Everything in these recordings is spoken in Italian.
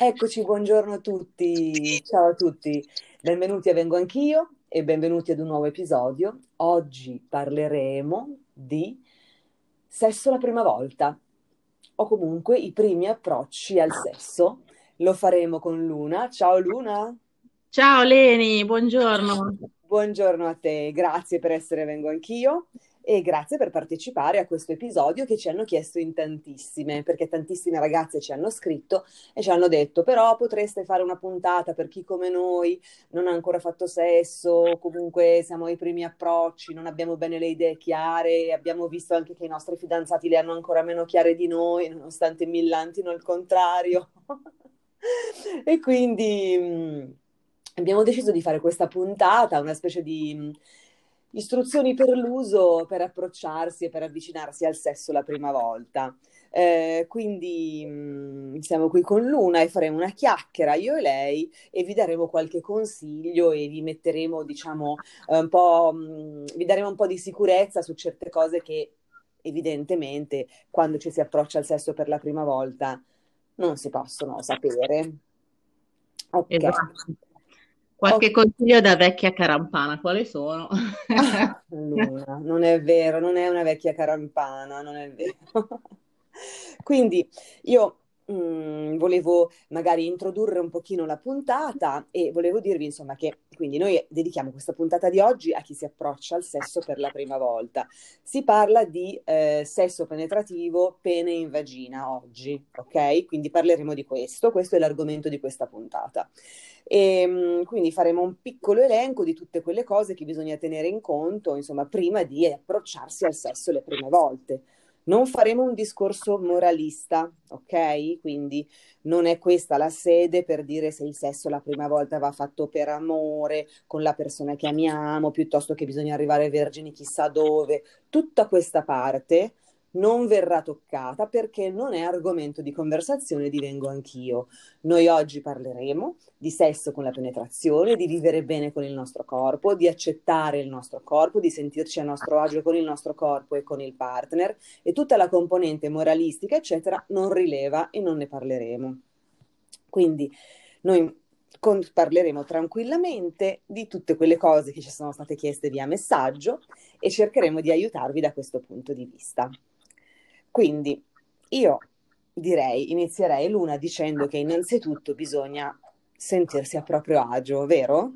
Eccoci, buongiorno a tutti, ciao a tutti, benvenuti a Vengo Anch'io e benvenuti ad un nuovo episodio. Oggi parleremo di sesso la prima volta o comunque i primi approcci al sesso. Lo faremo con Luna. Ciao Luna. Ciao Leni, buongiorno. Buongiorno a te, grazie per essere Vengo Anch'io e grazie per partecipare a questo episodio che ci hanno chiesto in tantissime, perché tantissime ragazze ci hanno scritto e ci hanno detto però potreste fare una puntata per chi come noi non ha ancora fatto sesso, comunque siamo ai primi approcci, non abbiamo bene le idee chiare, abbiamo visto anche che i nostri fidanzati le hanno ancora meno chiare di noi, nonostante millantino il contrario. e quindi mm, abbiamo deciso di fare questa puntata, una specie di mm, Istruzioni per l'uso per approcciarsi e per avvicinarsi al sesso la prima volta. Eh, quindi mh, mm, siamo qui con Luna e faremo una chiacchiera io e lei e vi daremo qualche consiglio e vi metteremo, diciamo, un po', mh, mm, vi daremo un po' di sicurezza su certe cose che evidentemente quando ci si approccia al sesso per la prima volta non si possono sapere. Ok. Esatto. Qualche consiglio da vecchia carampana, quali sono? Ah, Luna, non è vero, non è una vecchia carampana, non è vero. Quindi io mm, volevo magari introdurre un pochino la puntata e volevo dirvi insomma che quindi noi dedichiamo questa puntata di oggi a chi si approccia al sesso per la prima volta. Si parla di eh, sesso penetrativo, pene in vagina oggi, ok? Quindi parleremo di questo, questo è l'argomento di questa puntata. E, ehm, quindi faremo un piccolo elenco di tutte quelle cose che bisogna tenere in conto, insomma, prima di approcciarsi al sesso le prime volte. Non faremo un discorso moralista, ok? Quindi non è questa la sede per dire se il sesso la prima volta va fatto per amore, con la persona che amiamo, piuttosto che bisogna arrivare vergini chissà dove. Tutta questa parte non verrà toccata perché non è argomento di conversazione di Vengo Anch'io. Noi oggi parleremo di sesso con la penetrazione, di vivere bene con il nostro corpo, di accettare il nostro corpo, di sentirci a nostro agio con il nostro corpo e con il partner e tutta la componente moralistica, eccetera, non rileva e non ne parleremo. Quindi noi con, parleremo tranquillamente di tutte quelle cose che ci sono state chieste via messaggio e cercheremo di aiutarvi da questo punto di vista. Quindi io direi, inizierei Luna dicendo che innanzitutto bisogna sentirsi a proprio agio, vero?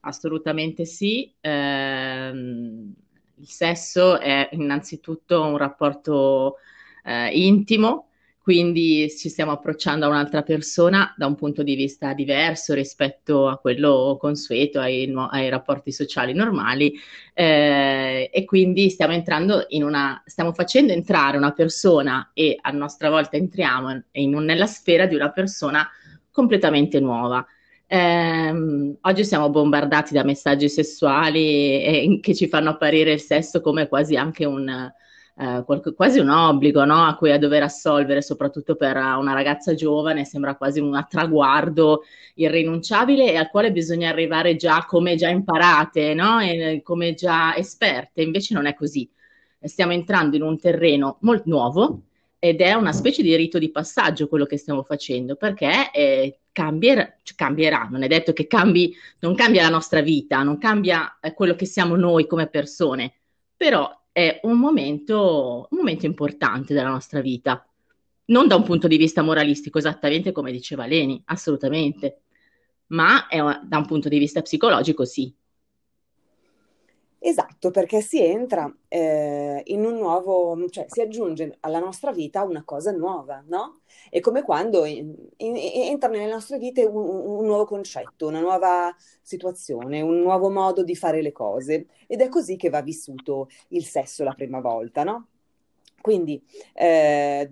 Assolutamente sì. Eh, il sesso è innanzitutto un rapporto eh, intimo quindi ci stiamo approcciando a un'altra persona da un punto di vista diverso rispetto a quello consueto, ai, ai rapporti sociali normali eh, e quindi stiamo entrando in una, stiamo facendo entrare una persona e a nostra volta entriamo in, nella sfera di una persona completamente nuova. Eh, oggi siamo bombardati da messaggi sessuali eh, che ci fanno apparire il sesso come quasi anche un eh, qualche, quasi un obbligo no? a cui a dover assolvere, soprattutto per una ragazza giovane, sembra quasi un traguardo irrinunciabile e al quale bisogna arrivare già come già imparate, no? e, come già esperte, invece non è così. Stiamo entrando in un terreno molto nuovo ed è una specie di rito di passaggio quello che stiamo facendo, perché eh, cambierà, cioè, cambierà, non è detto che cambi, non cambia la nostra vita, non cambia eh, quello che siamo noi come persone, però è un momento, un momento importante della nostra vita. Non da un punto di vista moralistico, esattamente come diceva Leni, assolutamente, ma è, da un punto di vista psicologico sì. Esatto, perché si entra eh, in un nuovo, cioè si aggiunge alla nostra vita una cosa nuova, no? È come quando in, in, entra nelle nostre vite un, un, nuovo concetto, una nuova situazione, un nuovo modo di fare le cose ed è così che va vissuto il sesso la prima volta, no? Quindi eh,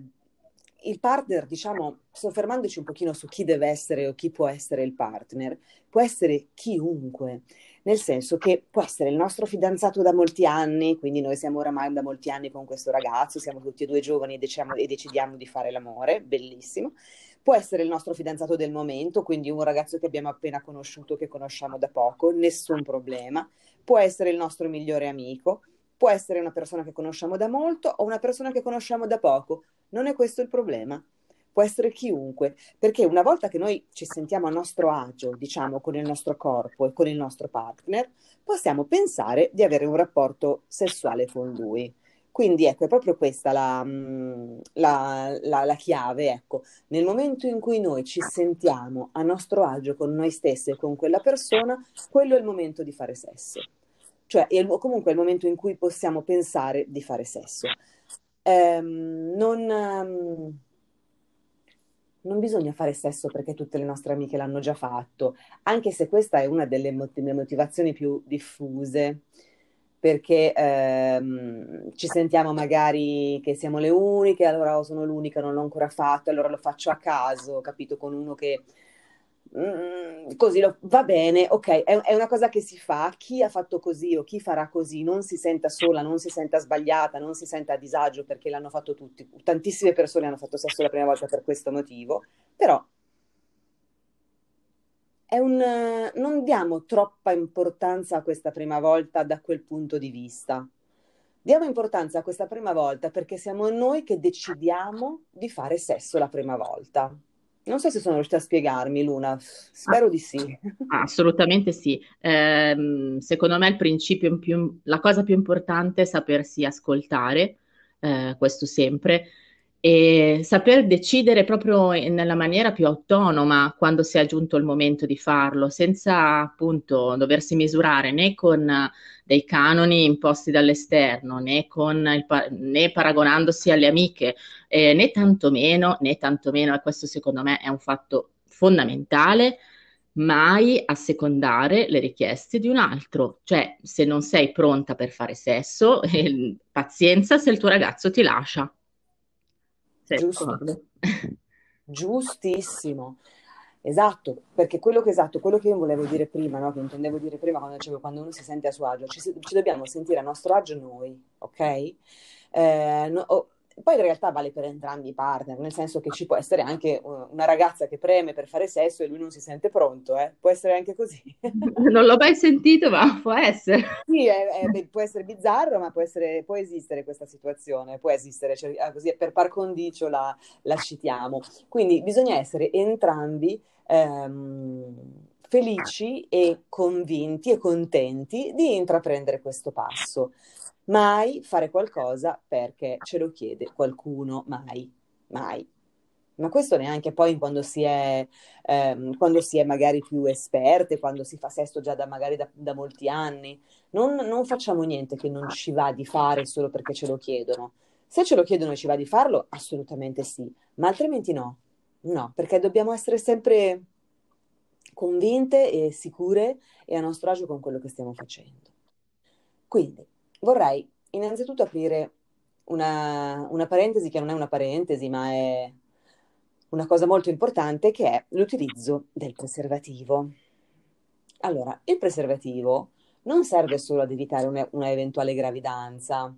il partner, diciamo, soffermandoci un pochino su chi deve essere o chi può essere il partner, può essere chiunque nel senso che può essere il nostro fidanzato da molti anni, quindi noi siamo oramai da molti anni con questo ragazzo, siamo tutti e due giovani e, diciamo, e decidiamo di fare l'amore, bellissimo. Può essere il nostro fidanzato del momento, quindi un ragazzo che abbiamo appena conosciuto, che conosciamo da poco, nessun problema. Può essere il nostro migliore amico, può essere una persona che conosciamo da molto o una persona che conosciamo da poco. Non è questo il problema può essere chiunque, perché una volta che noi ci sentiamo a nostro agio, diciamo, con il nostro corpo e con il nostro partner, possiamo pensare di avere un rapporto sessuale con lui. Quindi ecco, è proprio questa la, mm, la, la, la, chiave, ecco. Nel momento in cui noi ci sentiamo a nostro agio con noi stessi e con quella persona, quello è il momento di fare sesso. Cioè, è comunque è il momento in cui possiamo pensare di fare sesso. Ehm, non, um, non bisogna fare sesso perché tutte le nostre amiche l'hanno già fatto, anche se questa è una delle motivazioni più diffuse perché ehm, ci sentiamo magari che siamo le uniche, allora oh, sono l'unica, non l'ho ancora fatto, allora lo faccio a caso, capito? Con uno che mm, così lo, va bene, ok, è, è, una cosa che si fa, chi ha fatto così o chi farà così non si senta sola, non si senta sbagliata, non si senta a disagio perché l'hanno fatto tutti, tantissime persone hanno fatto sesso la prima volta per questo motivo, però è un, non diamo troppa importanza a questa prima volta da quel punto di vista. Diamo importanza a questa prima volta perché siamo noi che decidiamo di fare sesso la prima volta. Non so se sono riuscita a spiegarmi, Luna, spero ah, di sì. Assolutamente sì. Eh, secondo me il principio più, la cosa più importante è sapersi ascoltare, eh, questo sempre, e saper decidere proprio nella maniera più autonoma quando sia giunto il momento di farlo, senza appunto doversi misurare né con dei canoni imposti dall'esterno, né, con il, né paragonandosi alle amiche, eh, né tantomeno, né tantomeno, e questo secondo me è un fatto fondamentale, mai assecondare le richieste di un altro. Cioè, se non sei pronta per fare sesso, eh, pazienza se il tuo ragazzo ti lascia. Giusto. Giustissimo. Esatto, perché quello che, esatto, quello che io volevo dire prima, no? che intendevo dire prima quando dicevo quando uno si sente a suo agio, ci, ci dobbiamo sentire a nostro agio noi, ok? Eh, no, oh, poi in realtà vale per entrambi i partner, nel senso che ci può essere anche una ragazza che preme per fare sesso e lui non si sente pronto, eh? può essere anche così. non l'ho mai sentito, ma può essere. Sì, è, è, può essere bizzarro, ma può, essere, può, esistere questa situazione, può esistere, cioè, ah, così per par condicio la, la citiamo. Quindi bisogna essere entrambi ehm, felici e convinti e contenti di intraprendere questo passo mai fare qualcosa perché ce lo chiede qualcuno, mai, mai. Ma questo neanche poi quando si è, ehm, quando si è magari più esperte, quando si fa sesto già da, magari da, da molti anni. Non, non, facciamo niente che non ci va di fare solo perché ce lo chiedono. Se ce lo chiedono e ci va di farlo, assolutamente sì, ma altrimenti no. No, perché dobbiamo essere sempre convinte e sicure e a nostro agio con quello che stiamo facendo. Quindi, vorrei innanzitutto aprire una, una parentesi che non è una parentesi, ma è una cosa molto importante che è l'utilizzo del preservativo. Allora, il preservativo non serve solo ad evitare una, una eventuale gravidanza,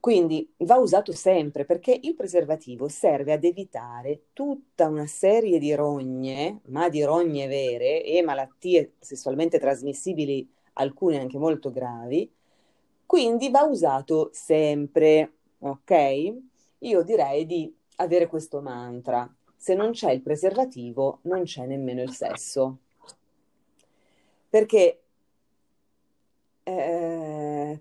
quindi va usato sempre perché il preservativo serve ad evitare tutta una serie di rogne, ma di rogne vere e malattie sessualmente trasmissibili alcune anche molto gravi, quindi va usato sempre, ok? Io direi di avere questo mantra. Se non c'è il preservativo, non c'è nemmeno il sesso. Perché eh,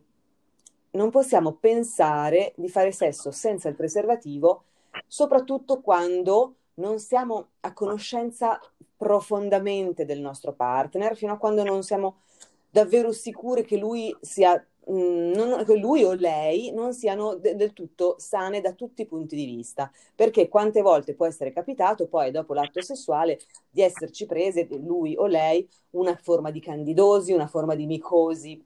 non possiamo pensare di fare sesso senza il preservativo, soprattutto quando non siamo a conoscenza profondamente del nostro partner, fino a quando non siamo davvero sicure che lui sia mm, non, lui o lei non siano de- del tutto sane da tutti i punti di vista, perché quante volte può essere capitato poi dopo l'atto sessuale di esserci prese lui o lei una forma di candidosi, una forma di micosi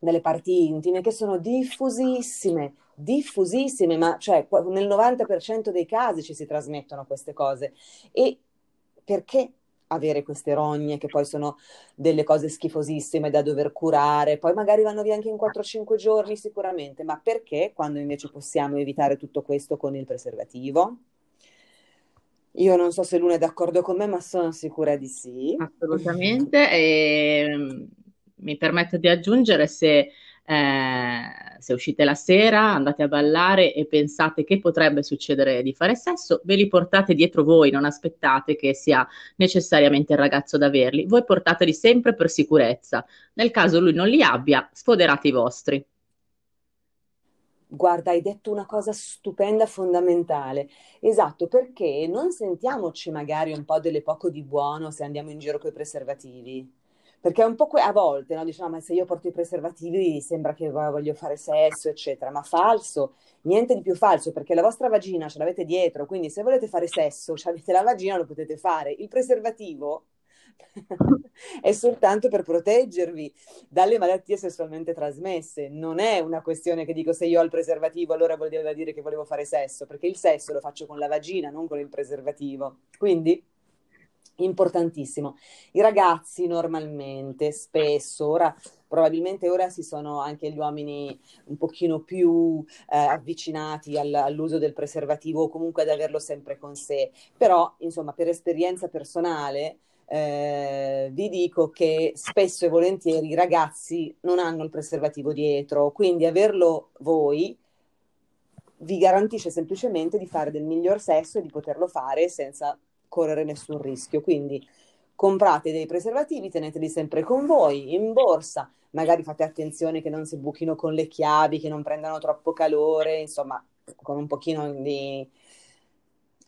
nelle parti intime che sono diffusissime, diffusissime, ma cioè nel 90% dei casi ci si trasmettono queste cose. E perché avere queste rogne che poi sono delle cose schifosissime da dover curare, poi magari vanno via anche in 4-5 giorni sicuramente, ma perché quando invece possiamo evitare tutto questo con il preservativo? Io non so se l'una è d'accordo con me, ma sono sicura di sì. Assolutamente, e mm, mi permetto di aggiungere se Eh, se uscite la sera, andate a ballare e pensate che potrebbe succedere di fare sesso, ve li portate dietro voi, non aspettate che sia necessariamente il ragazzo ad averli, voi portateli sempre per sicurezza. Nel caso lui non li abbia, sfoderate i vostri. Guarda, hai detto una cosa stupenda, fondamentale. Esatto, perché non sentiamoci magari un po' delle poco di buono se andiamo in giro con i preservativi. Perché un po' que- a volte, no? Diciamo, ma se io porto i preservativi sembra che voglio fare sesso, eccetera. Ma falso, niente di più falso, perché la vostra vagina ce l'avete dietro, quindi se volete fare sesso, avete la vagina, lo potete fare. Il preservativo è soltanto per proteggervi dalle malattie sessualmente trasmesse. Non è una questione che dico se io ho il preservativo allora vuol dire che volevo fare sesso, perché il sesso lo faccio con la vagina, non con il preservativo. Quindi importantissimo. I ragazzi normalmente, spesso, ora probabilmente ora si sono anche gli uomini un pochino più eh, avvicinati al, all'uso del preservativo o comunque ad averlo sempre con sé, però insomma per esperienza personale eh, vi dico che spesso e volentieri i ragazzi non hanno il preservativo dietro, quindi averlo voi vi garantisce semplicemente di fare del miglior sesso e di poterlo fare senza correre nessun rischio. Quindi comprate dei preservativi, teneteli sempre con voi in borsa, magari fate attenzione che non si buchino con le chiavi, che non prendano troppo calore, insomma, con un pochino di,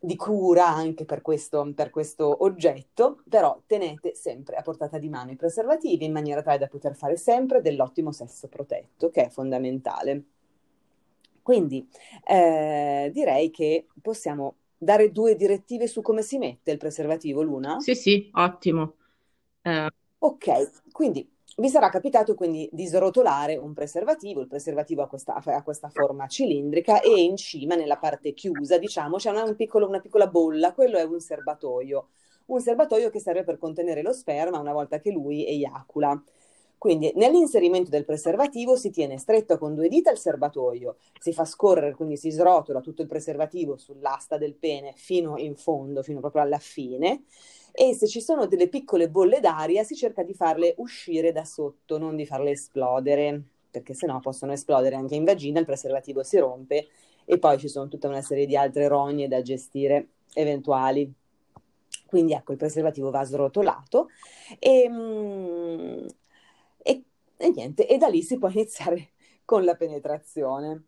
di cura anche per questo, per questo oggetto, però tenete sempre a portata di mano i preservativi in maniera tale da poter fare sempre dell'ottimo sesso protetto, che è fondamentale. Quindi eh, direi che possiamo dare due direttive su come si mette il preservativo, Luna? Sì, sì, ottimo. Eh. Ok, quindi vi sarà capitato quindi di srotolare un preservativo, il preservativo ha questa, ha questa forma cilindrica e in cima, nella parte chiusa, diciamo, c'è una, un piccolo, una piccola bolla, quello è un serbatoio, un serbatoio che serve per contenere lo sperma una volta che lui eiacula. Quindi nell'inserimento del preservativo si tiene stretto con due dita il serbatoio, si fa scorrere, quindi si srotola tutto il preservativo sull'asta del pene fino in fondo, fino proprio alla fine, e se ci sono delle piccole bolle d'aria si cerca di farle uscire da sotto, non di farle esplodere, perché sennò possono esplodere anche in vagina, il preservativo si rompe e poi ci sono tutta una serie di altre rogne da gestire eventuali. Quindi ecco, il preservativo va srotolato e, mm, e, niente, e da lì si può iniziare con la penetrazione.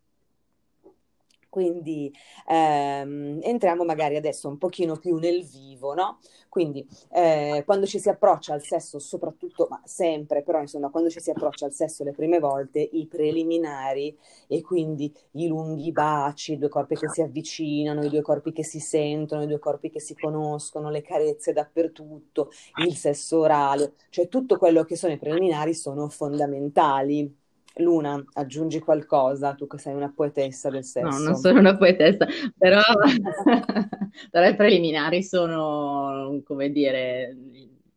Quindi ehm, entriamo magari adesso un pochino più nel vivo, no? Quindi eh, quando ci si approccia al sesso, soprattutto, ma sempre, però insomma, quando ci si approccia al sesso le prime volte, i preliminari e quindi i lunghi baci, i due corpi che si avvicinano, i due corpi che si sentono, i due corpi che si conoscono, le carezze dappertutto, il sesso orale, cioè tutto quello che sono i preliminari sono fondamentali Luna, aggiungi qualcosa, tu che sei una poetessa del sesso. No, non sono una poetessa, però, però i preliminari sono, come dire,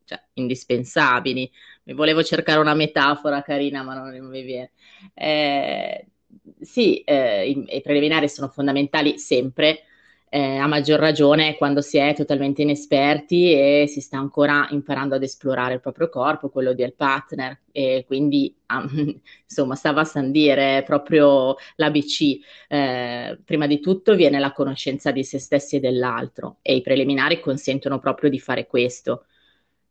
cioè, indispensabili. Mi volevo cercare una metafora carina, ma non, non mi viene. Eh, sì, eh, i, i preliminari sono fondamentali sempre, eh, a maggior ragione quando si è totalmente inesperti e si sta ancora imparando ad esplorare il proprio corpo, quello del partner e quindi um, insomma stava a sandire proprio l'ABC. Eh, prima di tutto viene la conoscenza di se stessi e dell'altro e i preliminari consentono proprio di fare questo.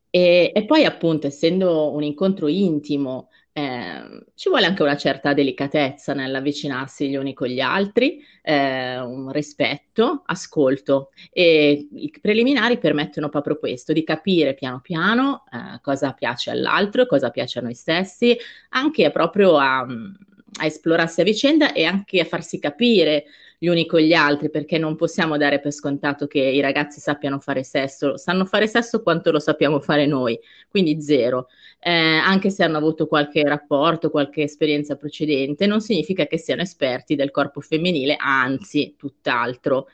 E, e poi appunto essendo un incontro intimo eh, ci vuole anche una certa delicatezza nell'avvicinarsi gli uni con gli altri, eh, un rispetto, ascolto. E i preliminari permettono proprio questo, di capire piano piano eh, cosa piace all'altro, cosa piace a noi stessi, anche proprio a, a esplorarsi a vicenda e anche a farsi capire gli uni con gli altri, perché non possiamo dare per scontato che i ragazzi sappiano fare sesso, sanno fare sesso quanto lo sappiamo fare noi, quindi zero. Eh, anche se hanno avuto qualche rapporto, qualche esperienza precedente, non significa che siano esperti del corpo femminile, anzi, tutt'altro.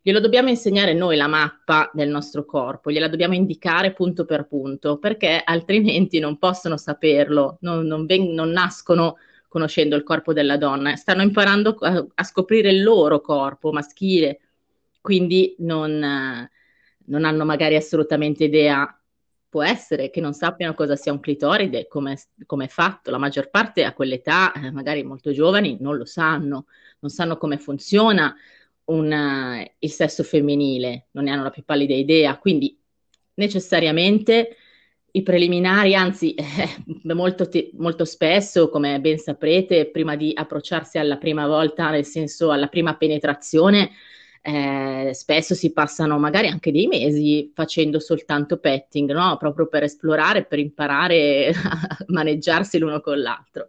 Glielo dobbiamo insegnare noi la mappa del nostro corpo, gliela dobbiamo indicare punto per punto, perché altrimenti non possono saperlo, non, non, ven- non nascono conoscendo il corpo della donna, stanno imparando a, a scoprire il loro corpo maschile, quindi non, non hanno magari assolutamente idea può essere che non sappiano cosa sia un clitoride, come, è fatto. La maggior parte a quell'età, eh, magari molto giovani, non lo sanno, non sanno come funziona una, il sesso femminile, non ne hanno la più pallida idea. Quindi necessariamente i preliminari, anzi eh, molto, te- molto, spesso, come ben saprete, prima di approcciarsi alla prima volta, nel senso alla prima penetrazione, eh, spesso si passano magari anche dei mesi facendo soltanto petting, no? proprio per esplorare, per imparare a maneggiarsi l'uno con l'altro.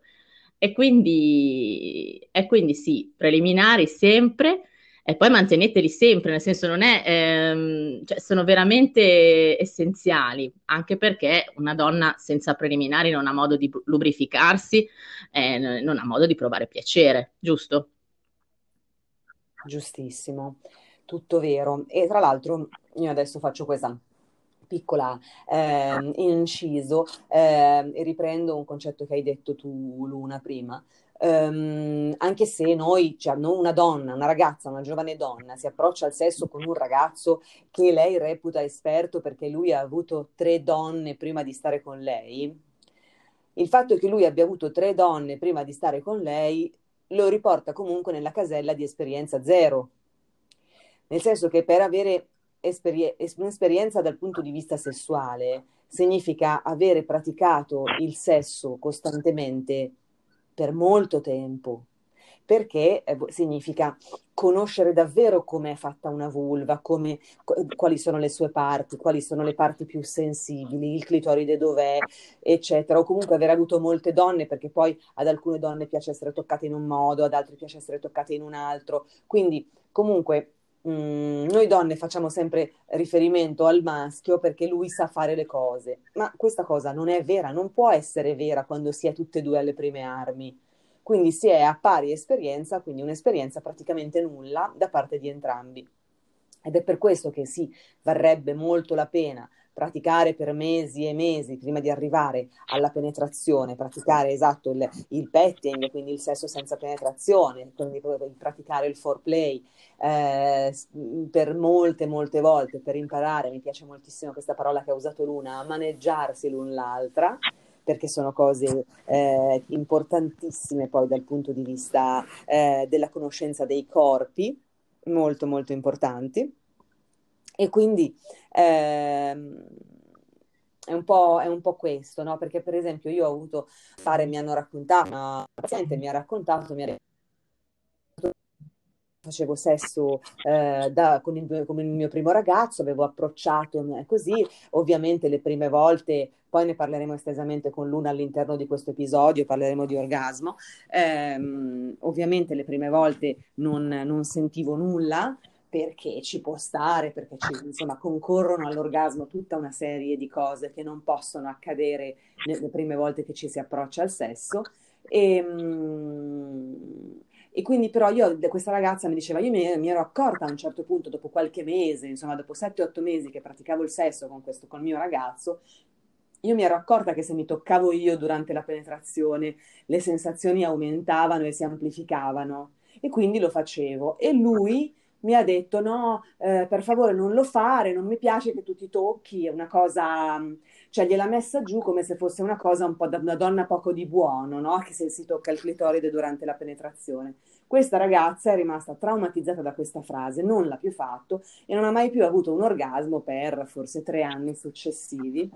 E quindi, e quindi sì, preliminari sempre, e poi manteneteli sempre, nel senso non è, ehm, cioè sono veramente essenziali, anche perché una donna senza preliminari non ha modo di lubrificarsi, eh, non ha modo di provare piacere, giusto? Giustissimo, tutto vero. E tra l'altro io adesso faccio questa piccola eh, inciso eh, riprendo un concetto che hai detto tu, Luna, prima. Um, anche se noi, cioè una donna, una ragazza, una giovane donna si approccia al sesso con un ragazzo che lei reputa esperto perché lui ha avuto tre donne prima di stare con lei, il fatto che lui abbia avuto tre donne prima di stare con lei lo riporta comunque nella casella di esperienza zero. Nel senso che per avere esperie- un'esperienza dal punto di vista sessuale significa avere praticato il sesso costantemente per molto tempo, perché eh, significa conoscere davvero com'è fatta una vulva, come, quali sono le sue parti, quali sono le parti più sensibili, il clitoride dov'è, eccetera. O comunque aver avuto molte donne, perché poi ad alcune donne piace essere toccate in un modo, ad altre piace essere toccate in un altro. Quindi comunque mm, noi donne facciamo sempre riferimento al maschio perché lui sa fare le cose, ma questa cosa non è vera, non può essere vera quando si è tutte e due alle prime armi quindi si è a pari esperienza, quindi un'esperienza praticamente nulla da parte di entrambi. Ed è per questo che sì, varrebbe molto la pena praticare per mesi e mesi prima di arrivare alla penetrazione, praticare esatto il, il petting, quindi il sesso senza penetrazione, quindi praticare il foreplay eh, per molte, molte volte per imparare, mi piace moltissimo questa parola che ha usato Luna, a maneggiarsi l'un l'altra perché sono cose eh, importantissime poi dal punto di vista eh, della conoscenza dei corpi, molto molto importanti. E quindi ehm, è, un è, un po', questo, no? Perché per esempio io ho avuto fare, mi hanno raccontato, una paziente mi ha raccontato, mi ha facevo sesso eh, da, con, il, con, il, mio primo ragazzo, avevo approcciato così, ovviamente le prime volte, poi ne parleremo estesamente con Luna all'interno di questo episodio, parleremo di orgasmo, ehm, ovviamente le prime volte non, non sentivo nulla, perché ci può stare, perché ci, insomma, concorrono all'orgasmo tutta una serie di cose che non possono accadere le prime volte che ci si approccia al sesso. E, um, e quindi però io, questa ragazza mi diceva, io mi, mi ero accorta a un certo punto, dopo qualche mese, insomma dopo 7-8 mesi che praticavo il sesso con questo, col mio ragazzo, io mi ero accorta che se mi toccavo io durante la penetrazione, le sensazioni aumentavano e si amplificavano e quindi lo facevo. E lui mi ha detto no, eh, per favore non lo fare, non mi piace che tu ti tocchi, è una cosa, cioè gliel'ha messa giù come se fosse una cosa un po' da una donna poco di buono, no? Che se si tocca il clitoride durante la penetrazione. Questa ragazza è rimasta traumatizzata da questa frase, non l'ha più fatto e non ha mai più avuto un orgasmo per forse tre anni successivi.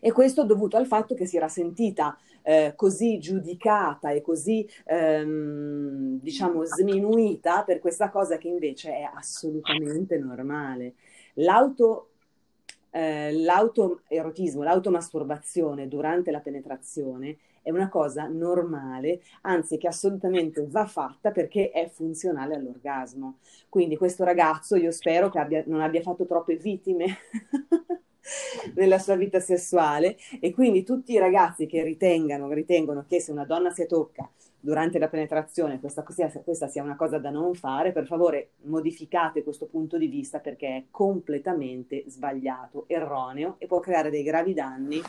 E questo dovuto al fatto che si era sentita eh, così giudicata e così, ehm, diciamo, sminuita per questa cosa che invece è assolutamente normale. L'auto eh, l'autoerotismo, l'automasturbazione durante la penetrazione è una cosa normale, anzi che assolutamente va fatta perché è funzionale all'orgasmo. Quindi questo ragazzo io spero che abbia, non abbia fatto troppe vittime nella sua vita sessuale. E quindi tutti i ragazzi che ritengano, ritengono che se una donna si tocca durante la penetrazione questa, questa, sia una cosa da non fare, per favore modificate questo punto di vista perché è completamente sbagliato, erroneo e può creare dei gravi danni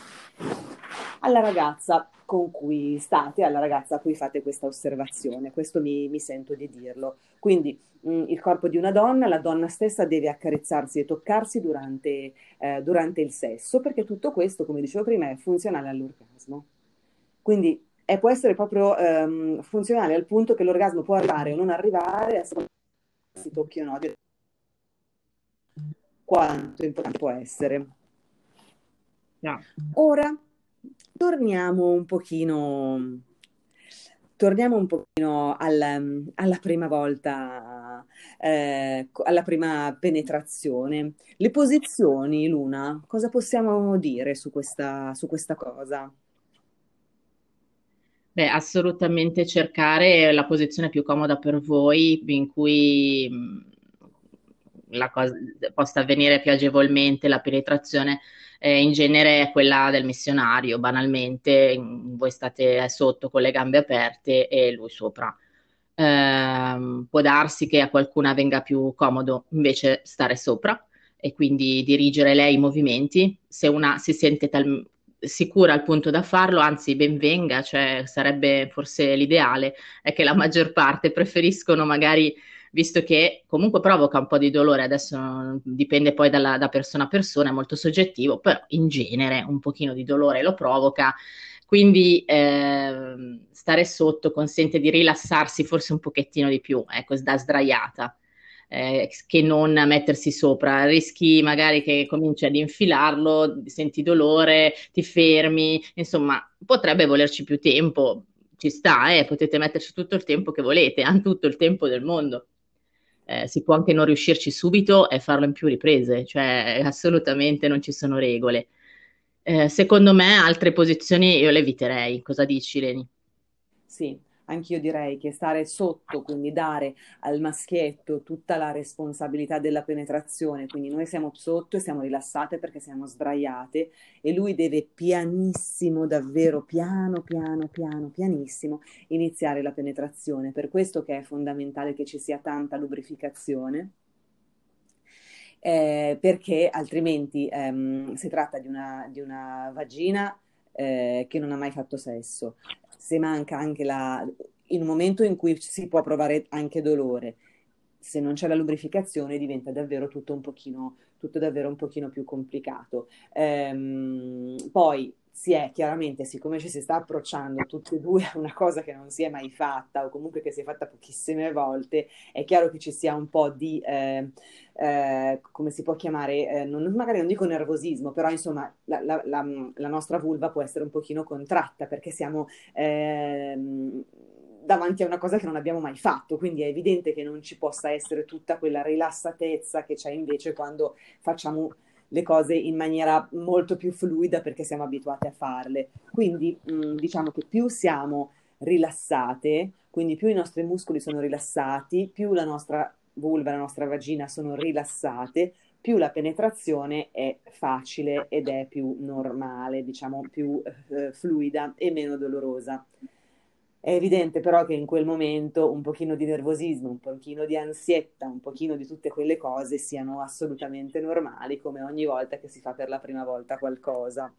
alla ragazza con cui state, alla ragazza a cui fate questa osservazione. Questo mi, mi sento di dirlo. Quindi mh, il corpo di una donna, la donna stessa deve accarezzarsi e toccarsi durante, eh, durante il sesso, perché tutto questo, come dicevo prima, è funzionale all'orgasmo. Quindi è, può essere proprio ehm, funzionale al punto che l'orgasmo può arrivare o non arrivare a seconda si tocchi o no. Quanto importante può essere. Yeah. Ora torniamo un pochino torniamo un pochino al, alla prima volta, eh, alla prima penetrazione. Le posizioni, Luna, cosa possiamo dire su questa, su questa cosa? Beh, assolutamente cercare la posizione più comoda per voi, in cui mm, la cosa possa avvenire più agevolmente la penetrazione eh, in genere è quella del missionario, banalmente, voi state sotto con le gambe aperte e lui sopra. Eh, può darsi che a qualcuna venga più comodo invece stare sopra e quindi dirigere lei i movimenti. Se una si sente tal- sicura al punto da farlo, anzi ben venga, cioè sarebbe forse l'ideale, è che la maggior parte preferiscono magari visto che comunque provoca un po' di dolore, adesso dipende poi dalla, da persona a persona, è molto soggettivo, però in genere un pochino di dolore lo provoca, quindi eh, stare sotto consente di rilassarsi forse un pochettino di più, ecco, da sdraiata. Eh, che non mettersi sopra, rischi magari che cominci ad infilarlo, senti dolore, ti fermi, insomma, potrebbe volerci più tempo, ci sta, eh, potete metterci tutto il tempo che volete, hanno tutto il tempo del mondo. Eh, si può anche non riuscirci subito e farlo in più riprese, cioè assolutamente non ci sono regole. Eh, secondo me altre posizioni io le eviterei, cosa dici Leni? Sì, anch'io direi che stare sotto, quindi dare al maschietto tutta la responsabilità della penetrazione, quindi noi siamo sotto e siamo rilassate perché siamo sdraiate e lui deve pianissimo, davvero piano, piano, piano, pianissimo iniziare la penetrazione. Per questo che è fondamentale che ci sia tanta lubrificazione. Eh, perché altrimenti ehm, si tratta di una, di una vagina eh, che non ha mai fatto sesso se manca anche la... in momento in cui si può provare anche dolore, se non c'è la lubrificazione diventa davvero tutto un pochino, tutto davvero un pochino più complicato. Ehm, poi si è chiaramente, siccome ci si sta approcciando tutti e due a una cosa che non si è mai fatta o comunque che si è fatta pochissime volte, è chiaro che ci sia un po' di, eh, eh, come si può chiamare, eh, non, magari non dico nervosismo, però insomma la, la, la, la, nostra vulva può essere un pochino contratta perché siamo ehm, davanti a una cosa che non abbiamo mai fatto, quindi è evidente che non ci possa essere tutta quella rilassatezza che c'è invece quando facciamo le cose in maniera molto più fluida perché siamo abituati a farle. Quindi mh, mm, diciamo che più siamo rilassate, quindi più i nostri muscoli sono rilassati, più la nostra vulva, la nostra vagina sono rilassate, più la penetrazione è facile ed è più normale, diciamo più eh, fluida e meno dolorosa. È evidente però che in quel momento un pochino di nervosismo, un pochino di ansietta, un pochino di tutte quelle cose siano assolutamente normali, come ogni volta che si fa per la prima volta qualcosa.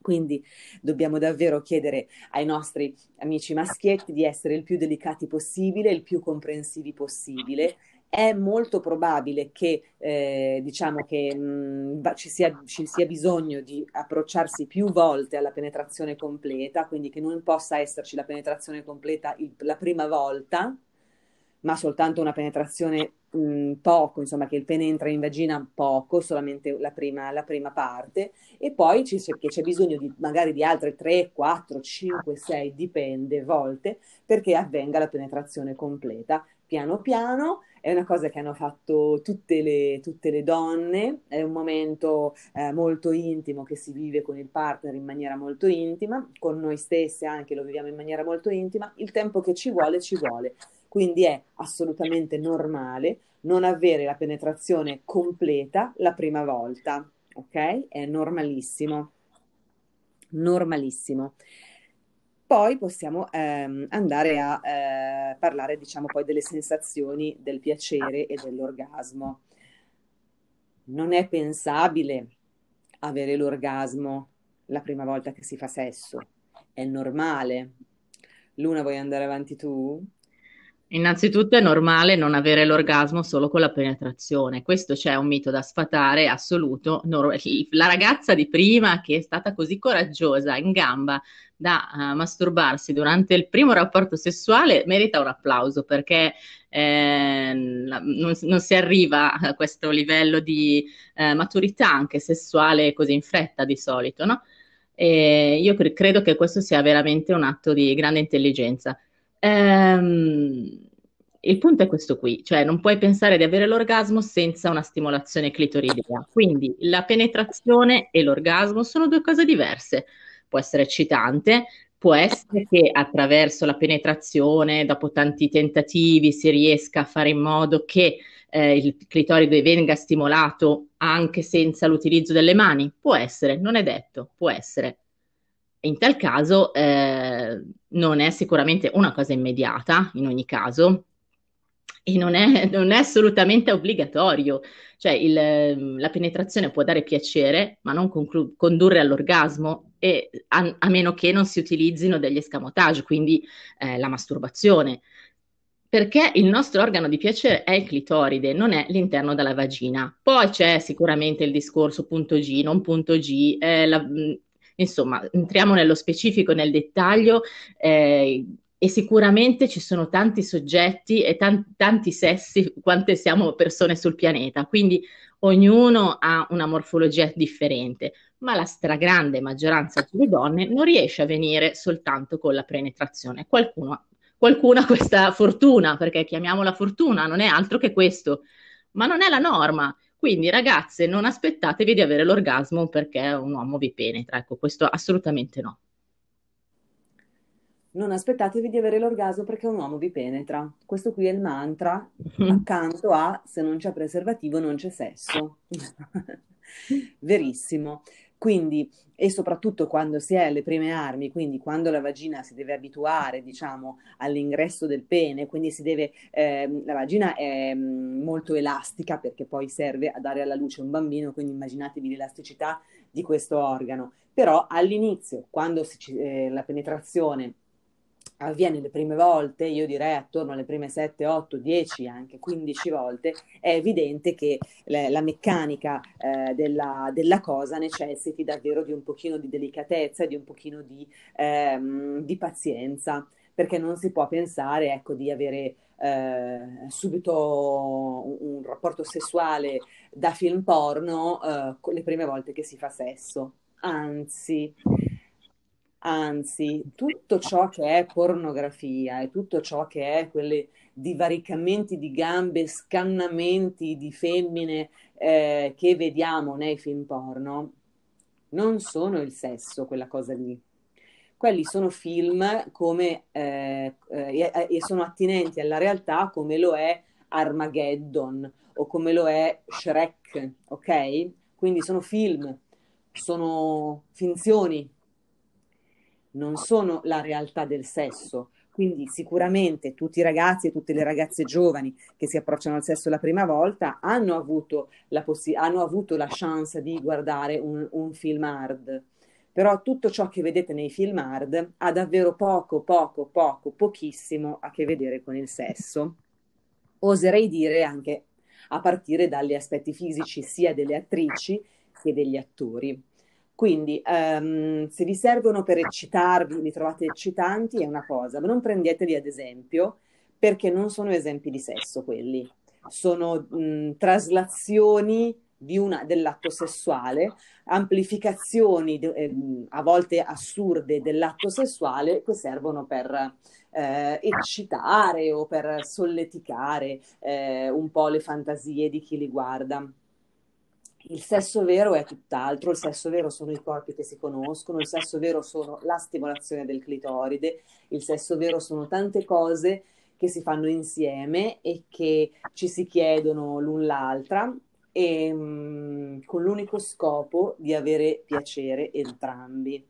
Quindi dobbiamo davvero chiedere ai nostri amici maschietti di essere il più delicati possibile, il più comprensivi possibile è molto probabile che, eh, diciamo che mh, mm, ci, sia, ci, sia, bisogno di approcciarsi più volte alla penetrazione completa, quindi che non possa esserci la penetrazione completa il, la prima volta, ma soltanto una penetrazione mh, mm, poco, insomma che il pene entra in vagina poco, solamente la prima, la prima parte, e poi ci, che c'è bisogno di, magari di altre 3, 4, 5, 6, dipende, volte, perché avvenga la penetrazione completa. Piano piano, è una cosa che hanno fatto tutte le, tutte le donne, è un momento eh, molto intimo che si vive con il partner in maniera molto intima, con noi stesse anche lo viviamo in maniera molto intima, il tempo che ci vuole ci vuole, quindi è assolutamente normale non avere la penetrazione completa la prima volta, ok? È normalissimo, normalissimo. Poi possiamo ehm, andare a eh, parlare, diciamo, poi delle sensazioni del piacere e dell'orgasmo. Non è pensabile avere l'orgasmo la prima volta che si fa sesso, è normale. Luna, vuoi andare avanti tu? Innanzitutto è normale non avere l'orgasmo solo con la penetrazione, questo c'è un mito da sfatare assoluto. La ragazza di prima che è stata così coraggiosa, in gamba, da uh, masturbarsi durante il primo rapporto sessuale merita un applauso perché eh, non, non, si arriva a questo livello di eh, maturità anche sessuale così in fretta di solito, no? E io cre- credo che questo sia veramente un atto di grande intelligenza. Ehm, il punto è questo qui, cioè non puoi pensare di avere l'orgasmo senza una stimolazione clitoridea. Quindi la penetrazione e l'orgasmo sono due cose diverse. Può essere eccitante, può essere che attraverso la penetrazione, dopo tanti tentativi, si riesca a fare in modo che eh, il clitoride venga stimolato anche senza l'utilizzo delle mani. Può essere, non è detto, può essere. In tal caso eh, non è sicuramente una cosa immediata, in ogni caso, e non è, non è assolutamente obbligatorio. Cioè il, la penetrazione può dare piacere, ma non conclu- condurre all'orgasmo, e, a, a, meno che non si utilizzino degli escamotage, quindi eh, la masturbazione. Perché il nostro organo di piacere è il clitoride, non è l'interno della vagina. Poi c'è sicuramente il discorso punto G, non punto G, eh, la, insomma, entriamo nello specifico, nel dettaglio. Eh, e sicuramente ci sono tanti soggetti e tan- tanti sessi quante siamo persone sul pianeta, quindi ognuno ha una morfologia differente, ma la stragrande maggioranza delle donne non riesce a venire soltanto con la penetrazione. Qualcuno, qualcuno ha questa fortuna, perché chiamiamola fortuna, non è altro che questo, ma non è la norma. Quindi ragazze, non aspettatevi di avere l'orgasmo perché un uomo vi penetra, ecco, questo assolutamente no. Non aspettatevi di avere l'orgasmo perché un uomo vi penetra. Questo qui è il mantra accanto a se non c'è preservativo non c'è sesso. Verissimo. Quindi, e soprattutto quando si è alle prime armi, quindi quando la vagina si deve abituare, diciamo, all'ingresso del pene, quindi si deve, eh, la vagina è mm, molto elastica perché poi serve a dare alla luce un bambino, quindi immaginatevi l'elasticità di questo organo. Però all'inizio, quando si, eh, la penetrazione avviene le prime volte, io direi attorno alle prime 7, 8, 10, anche 15 volte, è evidente che le, la meccanica eh, della, della, cosa necessiti davvero di un pochino di delicatezza di un pochino di, ehm, di pazienza, perché non si può pensare ecco, di avere eh, subito un, un, rapporto sessuale da film porno eh, le prime volte che si fa sesso. Anzi, Anzi, tutto ciò che è pornografia e tutto ciò che è quelle divaricamenti di gambe, scannamenti di femmine eh, che vediamo nei film porno, non sono il sesso, quella cosa lì. Quelli sono film come, eh, eh, e sono attinenti alla realtà come lo è Armageddon o come lo è Shrek, ok? Quindi sono film, sono finzioni, non sono la realtà del sesso. Quindi sicuramente tutti i ragazzi e tutte le ragazze giovani che si approcciano al sesso la prima volta hanno avuto la, possi- hanno avuto la chance di guardare un, un film hard. Però tutto ciò che vedete nei film hard ha davvero poco, poco, poco, pochissimo a che vedere con il sesso. Oserei dire anche a partire dagli aspetti fisici sia delle attrici che degli attori. Quindi um, se vi servono per eccitarvi, li trovate eccitanti, è una cosa, ma non prendeteli ad esempio perché non sono esempi di sesso quelli, sono mh, traslazioni una, dell'atto sessuale, amplificazioni eh, a volte assurde dell'atto sessuale che servono per eh, eccitare o per solleticare eh, un po' le fantasie di chi li guarda. Il sesso vero è tutt'altro, il sesso vero sono i corpi che si conoscono, il sesso vero sono la stimolazione del clitoride, il sesso vero sono tante cose che si fanno insieme e che ci si chiedono l'un l'altra e, mh, mm, con l'unico scopo di avere piacere entrambi.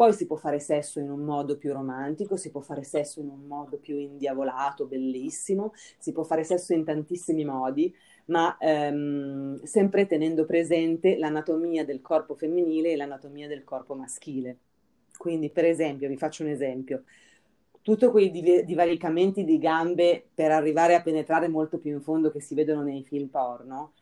Poi si può fare sesso in un modo più romantico, si può fare sesso in un modo più indiavolato, bellissimo, si può fare sesso in tantissimi modi ma ehm, sempre tenendo presente l'anatomia del corpo femminile e l'anatomia del corpo maschile. Quindi, per esempio, vi faccio un esempio. tutti quei div- divaricamenti di gambe per arrivare a penetrare molto più in fondo che si vedono nei film porno,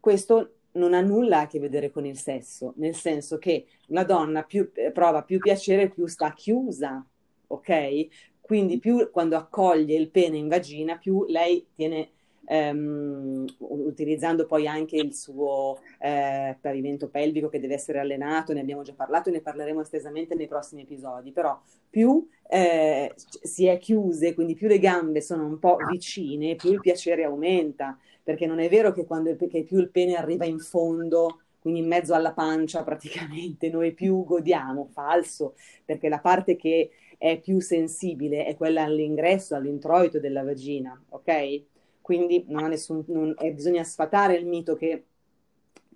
questo non ha nulla a che vedere con il sesso, nel senso che la donna più, prova più piacere più sta chiusa, ok? Quindi più quando accoglie il pene in vagina, più lei tiene ehm, utilizzando poi anche il suo eh, pavimento pelvico che deve essere allenato, ne abbiamo già parlato e ne parleremo estesamente nei prossimi episodi, però più eh, si è chiuse, quindi più le gambe sono un po' vicine, più il piacere aumenta, perché non è vero che, quando, che più il pene arriva in fondo quindi in mezzo alla pancia praticamente noi più godiamo, falso, perché la parte che è più sensibile è quella all'ingresso, all'introito della vagina, ok? Quindi nessun, non, eh, bisogna sfatare il mito che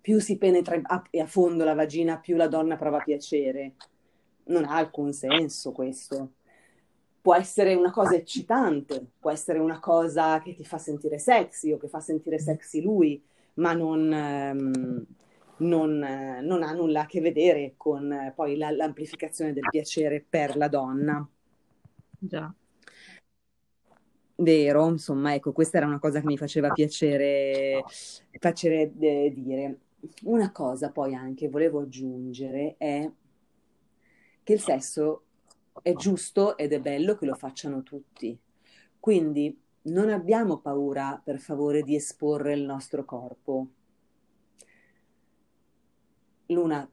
più si penetra a, a fondo la vagina, più la donna prova piacere. Non ha alcun senso questo. Può essere una cosa eccitante, può essere una cosa che ti fa sentire sexy o che fa sentire sexy lui, ma non, ehm, non, eh, non ha nulla a che vedere con eh, poi la, l'amplificazione del piacere per la donna. Già. Vero, insomma, ecco, questa era una cosa che mi faceva piacere, piacere eh, dire. Una cosa poi anche volevo aggiungere è che il sesso è giusto ed è bello che lo facciano tutti. Quindi non abbiamo paura, per favore, di esporre il nostro corpo. Luna,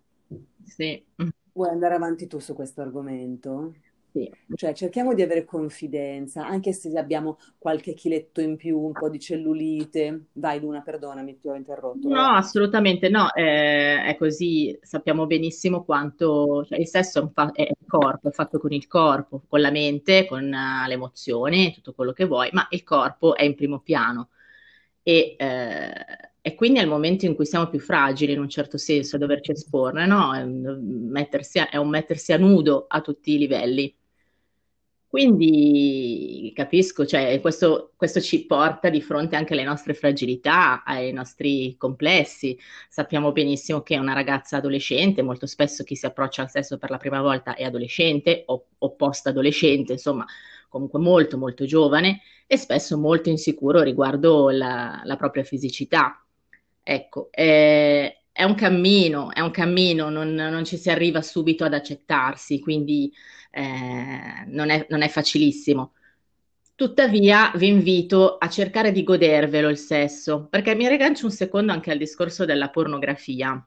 sì. vuoi andare avanti tu su questo argomento? Sì. Cioè, cerchiamo di avere confidenza, anche se abbiamo qualche chiletto in più, un po' di cellulite. Vai, Luna, perdonami, ti ho interrotto. No, assolutamente no, eh, è così, sappiamo benissimo quanto cioè, il sesso è, fa- è il corpo, è fatto con il corpo, con la mente, con uh, le emozioni, tutto quello che vuoi, ma il corpo è in primo piano. E, eh, e quindi è il momento in cui siamo più fragili in un certo senso a doverci esporre, no? È, a, è un mettersi a nudo a tutti i livelli. Quindi capisco, cioè, questo, questo, ci porta di fronte anche alle nostre fragilità, ai nostri complessi. Sappiamo benissimo che una ragazza adolescente, molto spesso chi si approccia al sesso per la prima volta è adolescente o, o post-adolescente, insomma, comunque molto molto giovane e spesso molto insicuro riguardo la, la propria fisicità. Ecco, è, è, un cammino, è un cammino, non, non ci si arriva subito ad accettarsi, quindi eh, non, è, non è facilissimo. Tuttavia vi invito a cercare di godervelo il sesso, perché mi rigancio un secondo anche al discorso della pornografia.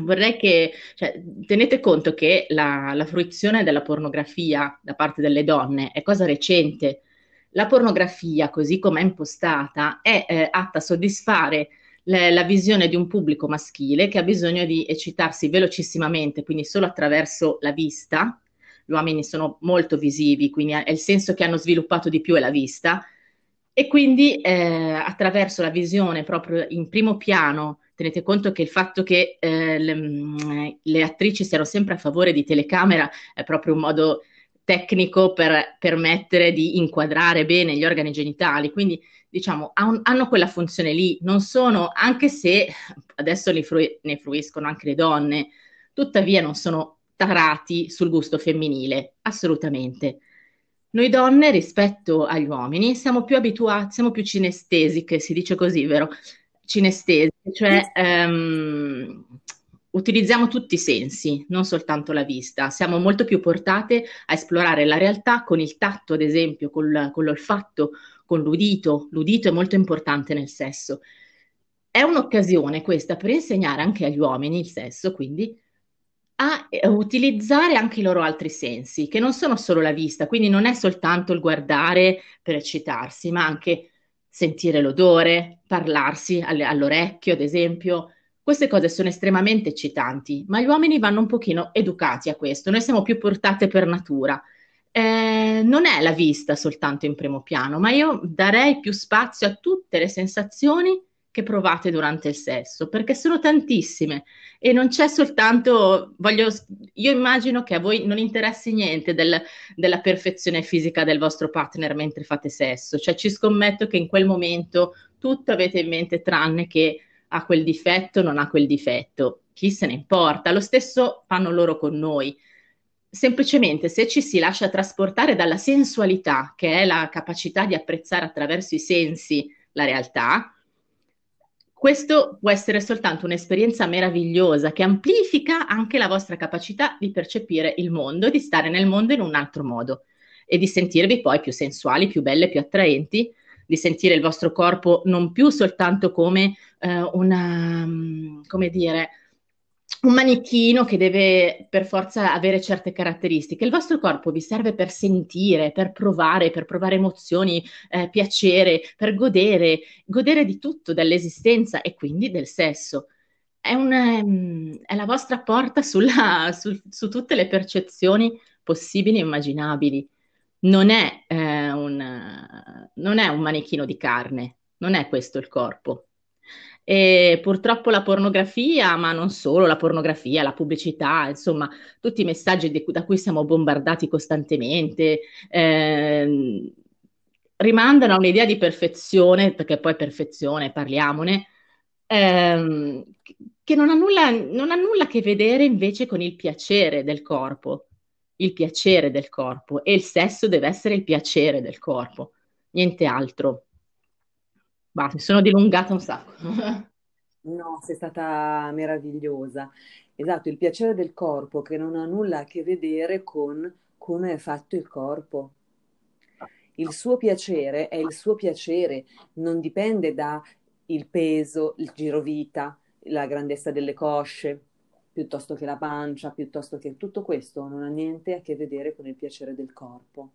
Vorrei che, cioè, tenete conto che la, la, fruizione della pornografia da parte delle donne è cosa recente. La pornografia, così come è impostata, è eh, atta a soddisfare le, la visione di un pubblico maschile che ha bisogno di eccitarsi velocissimamente, quindi solo attraverso la vista, gli uomini sono molto visivi, quindi è il senso che hanno sviluppato di più è la vista, e quindi eh, attraverso la visione proprio in primo piano, tenete conto che il fatto che eh, le, mm, le, attrici siano sempre a favore di telecamera è proprio un modo tecnico per permettere di inquadrare bene gli organi genitali, quindi diciamo han, hanno quella funzione lì, non sono, anche se adesso ne, frui, ne fruiscono anche le donne, tuttavia non sono tarati sul gusto femminile, assolutamente. Noi donne rispetto agli uomini siamo più abituati, siamo più cinestesiche, si dice così, vero? Cinestesiche, cioè um, utilizziamo tutti i sensi, non soltanto la vista. Siamo molto più portate a esplorare la realtà con il tatto, ad esempio, con, con l'olfatto, con l'udito. L'udito è molto importante nel sesso. È un'occasione questa per insegnare anche agli uomini il sesso, quindi a eh, utilizzare anche i loro altri sensi, che non sono solo la vista, quindi non è soltanto il guardare per eccitarsi, ma anche sentire l'odore, parlarsi all'orecchio, ad esempio. Queste cose sono estremamente eccitanti, ma gli uomini vanno un pochino educati a questo, noi siamo più portate per natura. Eh, non è la vista soltanto in primo piano, ma io darei più spazio a tutte le sensazioni che provate durante il sesso, perché sono tantissime e non c'è soltanto, voglio, io immagino che a voi non interessi niente del, della perfezione fisica del vostro partner mentre fate sesso, cioè ci scommetto che in quel momento tutto avete in mente tranne che ha quel difetto, non ha quel difetto, chi se ne importa, lo stesso fanno loro con noi. Semplicemente se ci si lascia trasportare dalla sensualità, che è la capacità di apprezzare attraverso i sensi la realtà, questo può essere soltanto un'esperienza meravigliosa che amplifica anche la vostra capacità di percepire il mondo di stare nel mondo in un altro modo e di sentirvi poi più sensuali, più belle, più attraenti, di sentire il vostro corpo non più soltanto come eh, una, come dire, un manichino che deve per forza avere certe caratteristiche. Il vostro corpo vi serve per sentire, per provare, per provare emozioni, eh, piacere, per godere, godere di tutto, dell'esistenza e quindi del sesso. È, un, ehm, è la vostra porta sulla, su, su, tutte le percezioni possibili e immaginabili. Non è, eh, un, non è un manichino di carne, non è questo il corpo. E purtroppo la pornografia, ma non solo la pornografia, la pubblicità, insomma, tutti i messaggi di, da cui siamo bombardati costantemente, eh, rimandano a un'idea di perfezione, perché poi perfezione, parliamone, ehm, che non ha, nulla, non ha nulla a che vedere invece con il piacere del corpo, il piacere del corpo, e il sesso deve essere il piacere del corpo, niente altro. Bah, mi sono dilungata un sacco. No, sei stata meravigliosa. Esatto, il piacere del corpo che non ha nulla a che vedere con come è fatto il corpo. Il suo piacere è il suo piacere, non dipende dal peso, il girovita, la grandezza delle cosce, piuttosto che la pancia, piuttosto che tutto questo non ha niente a che vedere con il piacere del corpo.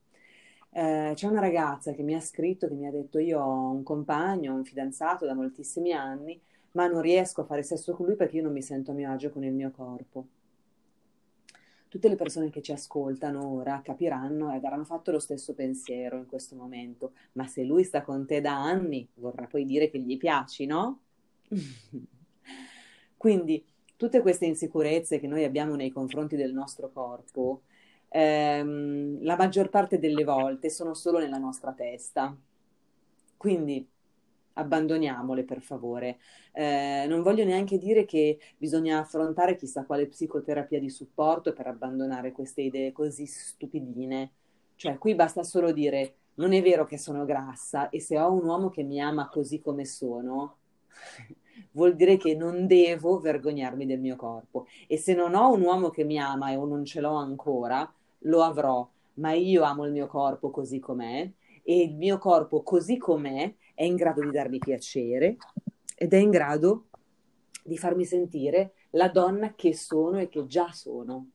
Eh, c'è una ragazza che mi ha scritto, che mi ha detto io ho un compagno, un fidanzato da moltissimi anni, ma non riesco a fare sesso con lui perché io non mi sento a mio agio con il mio corpo. Tutte le persone che ci ascoltano ora capiranno ed avranno fatto lo stesso pensiero in questo momento, ma se lui sta con te da anni, vorrà poi dire che gli piaci, no? Quindi tutte queste insicurezze che noi abbiamo nei confronti del nostro corpo, ehm, la maggior parte delle volte sono solo nella nostra testa. Quindi abbandoniamole per favore. Eh, non voglio neanche dire che bisogna affrontare chissà quale psicoterapia di supporto per abbandonare queste idee così stupidine. Cioè, qui basta solo dire non è vero che sono grassa e se ho un uomo che mi ama così come sono, vuol dire che non devo vergognarmi del mio corpo. E se non ho un uomo che mi ama e non ce l'ho ancora, lo avrò, ma io amo il mio corpo così com'è e il mio corpo così com'è è in grado di darmi piacere ed è in grado di farmi sentire la donna che sono e che già sono.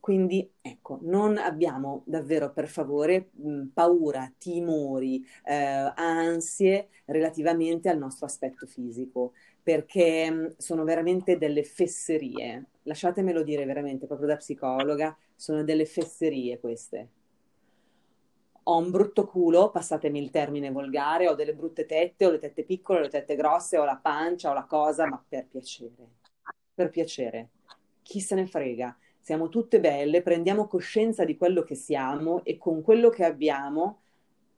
Quindi ecco, non abbiamo davvero per favore mh, paura, timori, eh, ansie relativamente al nostro aspetto fisico, perché mh, sono veramente delle fesserie. Lasciatemelo dire veramente, proprio da psicologa, sono delle fesserie queste. Ho un brutto culo, passatemi il termine volgare, ho delle brutte tette, ho le tette piccole, ho le tette grosse, ho la pancia, ho la cosa, ma per piacere, per piacere. Chi se ne frega? Siamo tutte belle, prendiamo coscienza di quello che siamo e con quello che abbiamo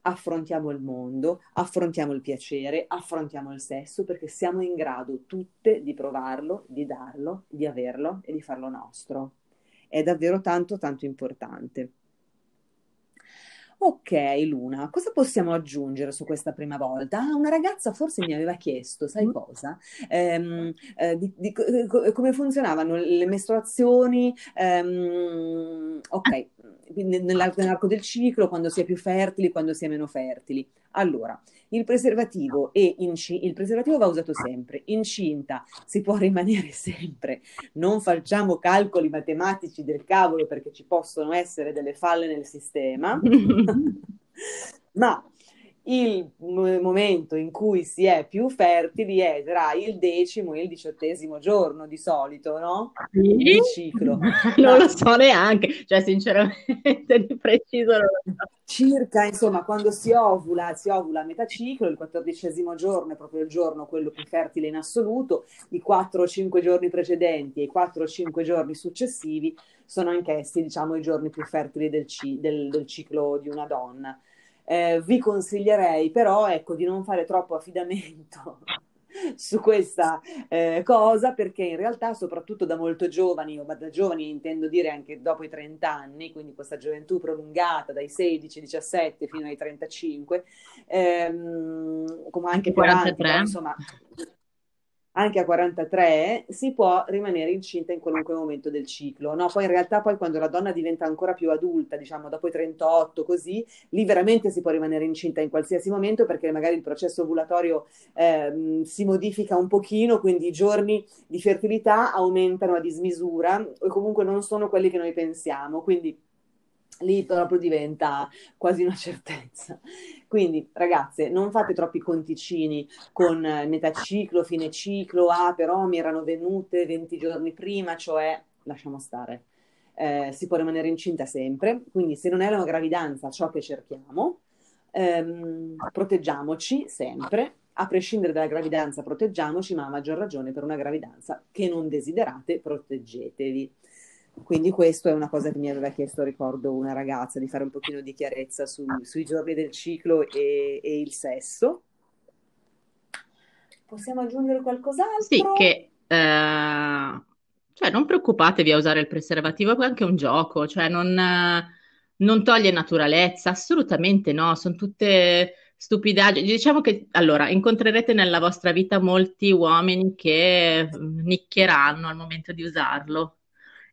affrontiamo il mondo, affrontiamo il piacere, affrontiamo il sesso perché siamo in grado tutte di provarlo, di darlo, di averlo e di farlo nostro. È davvero tanto tanto importante. Ok, Luna, cosa possiamo aggiungere su questa prima volta? Ah, una ragazza forse mi aveva chiesto, sai mm. cosa? Ehm, eh, di, di, come funzionavano le mestruazioni? Ehm, ok, nell'arco del ciclo, quando si è più fertili, quando si è meno fertili. Allora, il preservativo, e inci- il preservativo va usato sempre, incinta si può rimanere sempre, non facciamo calcoli matematici del cavolo perché ci possono essere delle falle nel sistema, ma il momento in cui si è più fertili è tra il decimo e il diciottesimo giorno di solito, no? Sì? Di ciclo. non lo so neanche, cioè sinceramente di preciso non lo so. Circa, insomma, quando si ovula, si ovula a metà ciclo, il quattordicesimo giorno è proprio il giorno quello più fertile in assoluto, i 4 o 5 giorni precedenti e i 4 o 5 giorni successivi sono anch'essi, diciamo, i giorni più fertili del, ci- del, del ciclo di una donna. Eh, vi consiglierei però ecco, di non fare troppo affidamento su questa eh, cosa perché in realtà soprattutto da molto giovani, o da giovani intendo dire anche dopo i 30 anni, quindi questa gioventù prolungata dai 16-17 fino ai 35, ehm, come anche 43. 40, insomma anche a 43 si può rimanere incinta in qualunque momento del ciclo. No? Poi in realtà poi quando la donna diventa ancora più adulta, diciamo dopo i 38 così, lì veramente si può rimanere incinta in qualsiasi momento perché magari il processo ovulatorio eh, si modifica un pochino, quindi i giorni di fertilità aumentano a dismisura o comunque non sono quelli che noi pensiamo. Quindi lì proprio diventa quasi una certezza. Quindi, ragazze, non fate troppi conticini con metà ciclo, fine ciclo, ah, però mi erano venute 20 giorni prima, cioè lasciamo stare. Eh, si può rimanere incinta sempre, quindi se non è una gravidanza ciò che cerchiamo, ehm, proteggiamoci sempre, a prescindere dalla gravidanza proteggiamoci, ma a maggior ragione per una gravidanza che non desiderate, proteggetevi. Quindi questo è una cosa che mi aveva chiesto, ricordo, una ragazza, di fare un pochino di chiarezza su, sui giorni del ciclo e, e, il sesso. Possiamo aggiungere qualcos'altro? Sì, che... Eh, cioè, non preoccupatevi a usare il preservativo, è anche un gioco, cioè non, non toglie naturalezza, assolutamente no, sono tutte stupidaggini. Diciamo che allora incontrerete nella vostra vita molti uomini che nicchieranno al momento di usarlo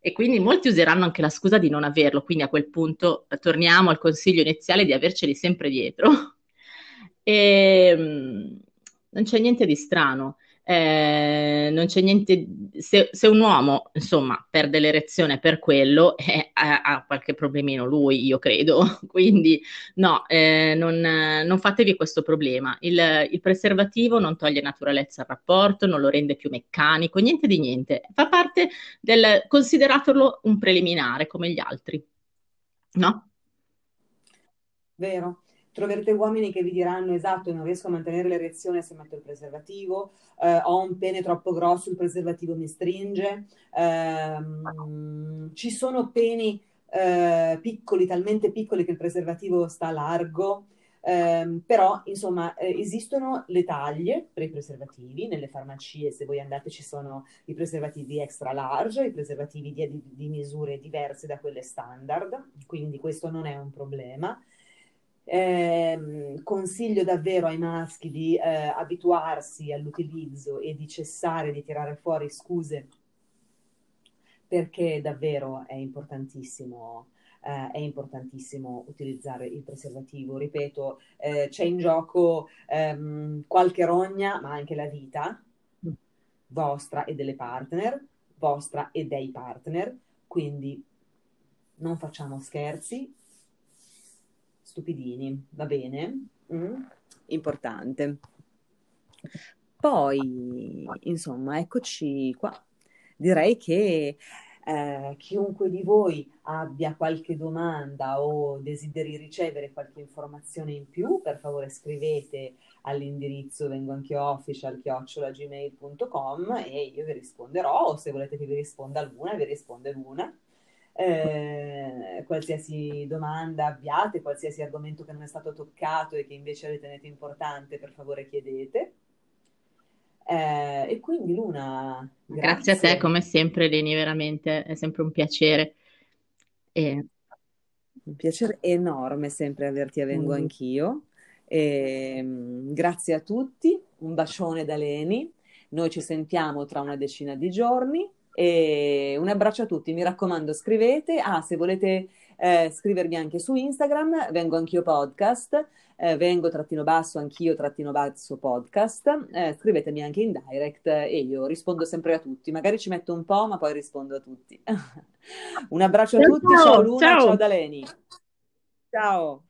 e quindi molti useranno anche la scusa di non averlo, quindi a quel punto eh, torniamo al consiglio iniziale di averceli sempre dietro. e, ehm, non c'è niente di strano eh, non c'è niente, se, se, un uomo insomma perde l'erezione per quello, eh, ha, ha, qualche problemino lui, io credo, quindi no, eh, non, non, fatevi questo problema. Il, il, preservativo non toglie naturalezza al rapporto, non lo rende più meccanico, niente di niente, fa parte del consideratelo un preliminare come gli altri, no? Vero troverete uomini che vi diranno esatto, non riesco a mantenere l'erezione se metto il preservativo, eh, ho un pene troppo grosso, il preservativo mi stringe, eh, ci sono peni eh, piccoli, talmente piccoli che il preservativo sta largo, eh, però insomma eh, esistono le taglie per i preservativi, nelle farmacie se voi andate ci sono i preservativi extra large, i preservativi di, di, di misure diverse da quelle standard, quindi questo non è un problema. Eh, consiglio davvero ai maschi di eh, abituarsi all'utilizzo e di cessare di tirare fuori scuse perché davvero è importantissimo, eh, è importantissimo utilizzare il preservativo. Ripeto, eh, c'è in gioco ehm, qualche rogna, ma anche la vita vostra e delle partner, vostra e dei partner, quindi non facciamo scherzi, stupidini, va bene? Mm? Importante. Poi, insomma, eccoci qua. Direi che eh, chiunque di voi abbia qualche domanda o desideri ricevere qualche informazione in più, per favore scrivete all'indirizzo vengo anche official chiocciolagmail.com e io vi risponderò o se volete che vi risponda l'una, vi risponde l'una eh, qualsiasi domanda abbiate, qualsiasi argomento che non è stato toccato e che invece ritenete importante, per favore chiedete. Eh, e quindi Luna, grazie. grazie. a te come sempre Leni, veramente è sempre un piacere. E... Un piacere enorme sempre averti a Vengo mm. anch'io. E, ehm, grazie a tutti, un bacione da Leni. Noi ci sentiamo tra una decina di giorni e un abbraccio a tutti, mi raccomando, scrivete. Ah, se volete eh, scrivermi anche su Instagram, vengo anch'io podcast, eh, vengo trattino basso, anch'io trattino basso podcast. Eh, scrivetemi anche in direct e io rispondo sempre a tutti. Magari ci metto un po', ma poi rispondo a tutti. un abbraccio a tutti, ciao, ciao Luna, ciao, ciao Daleni. Ciao.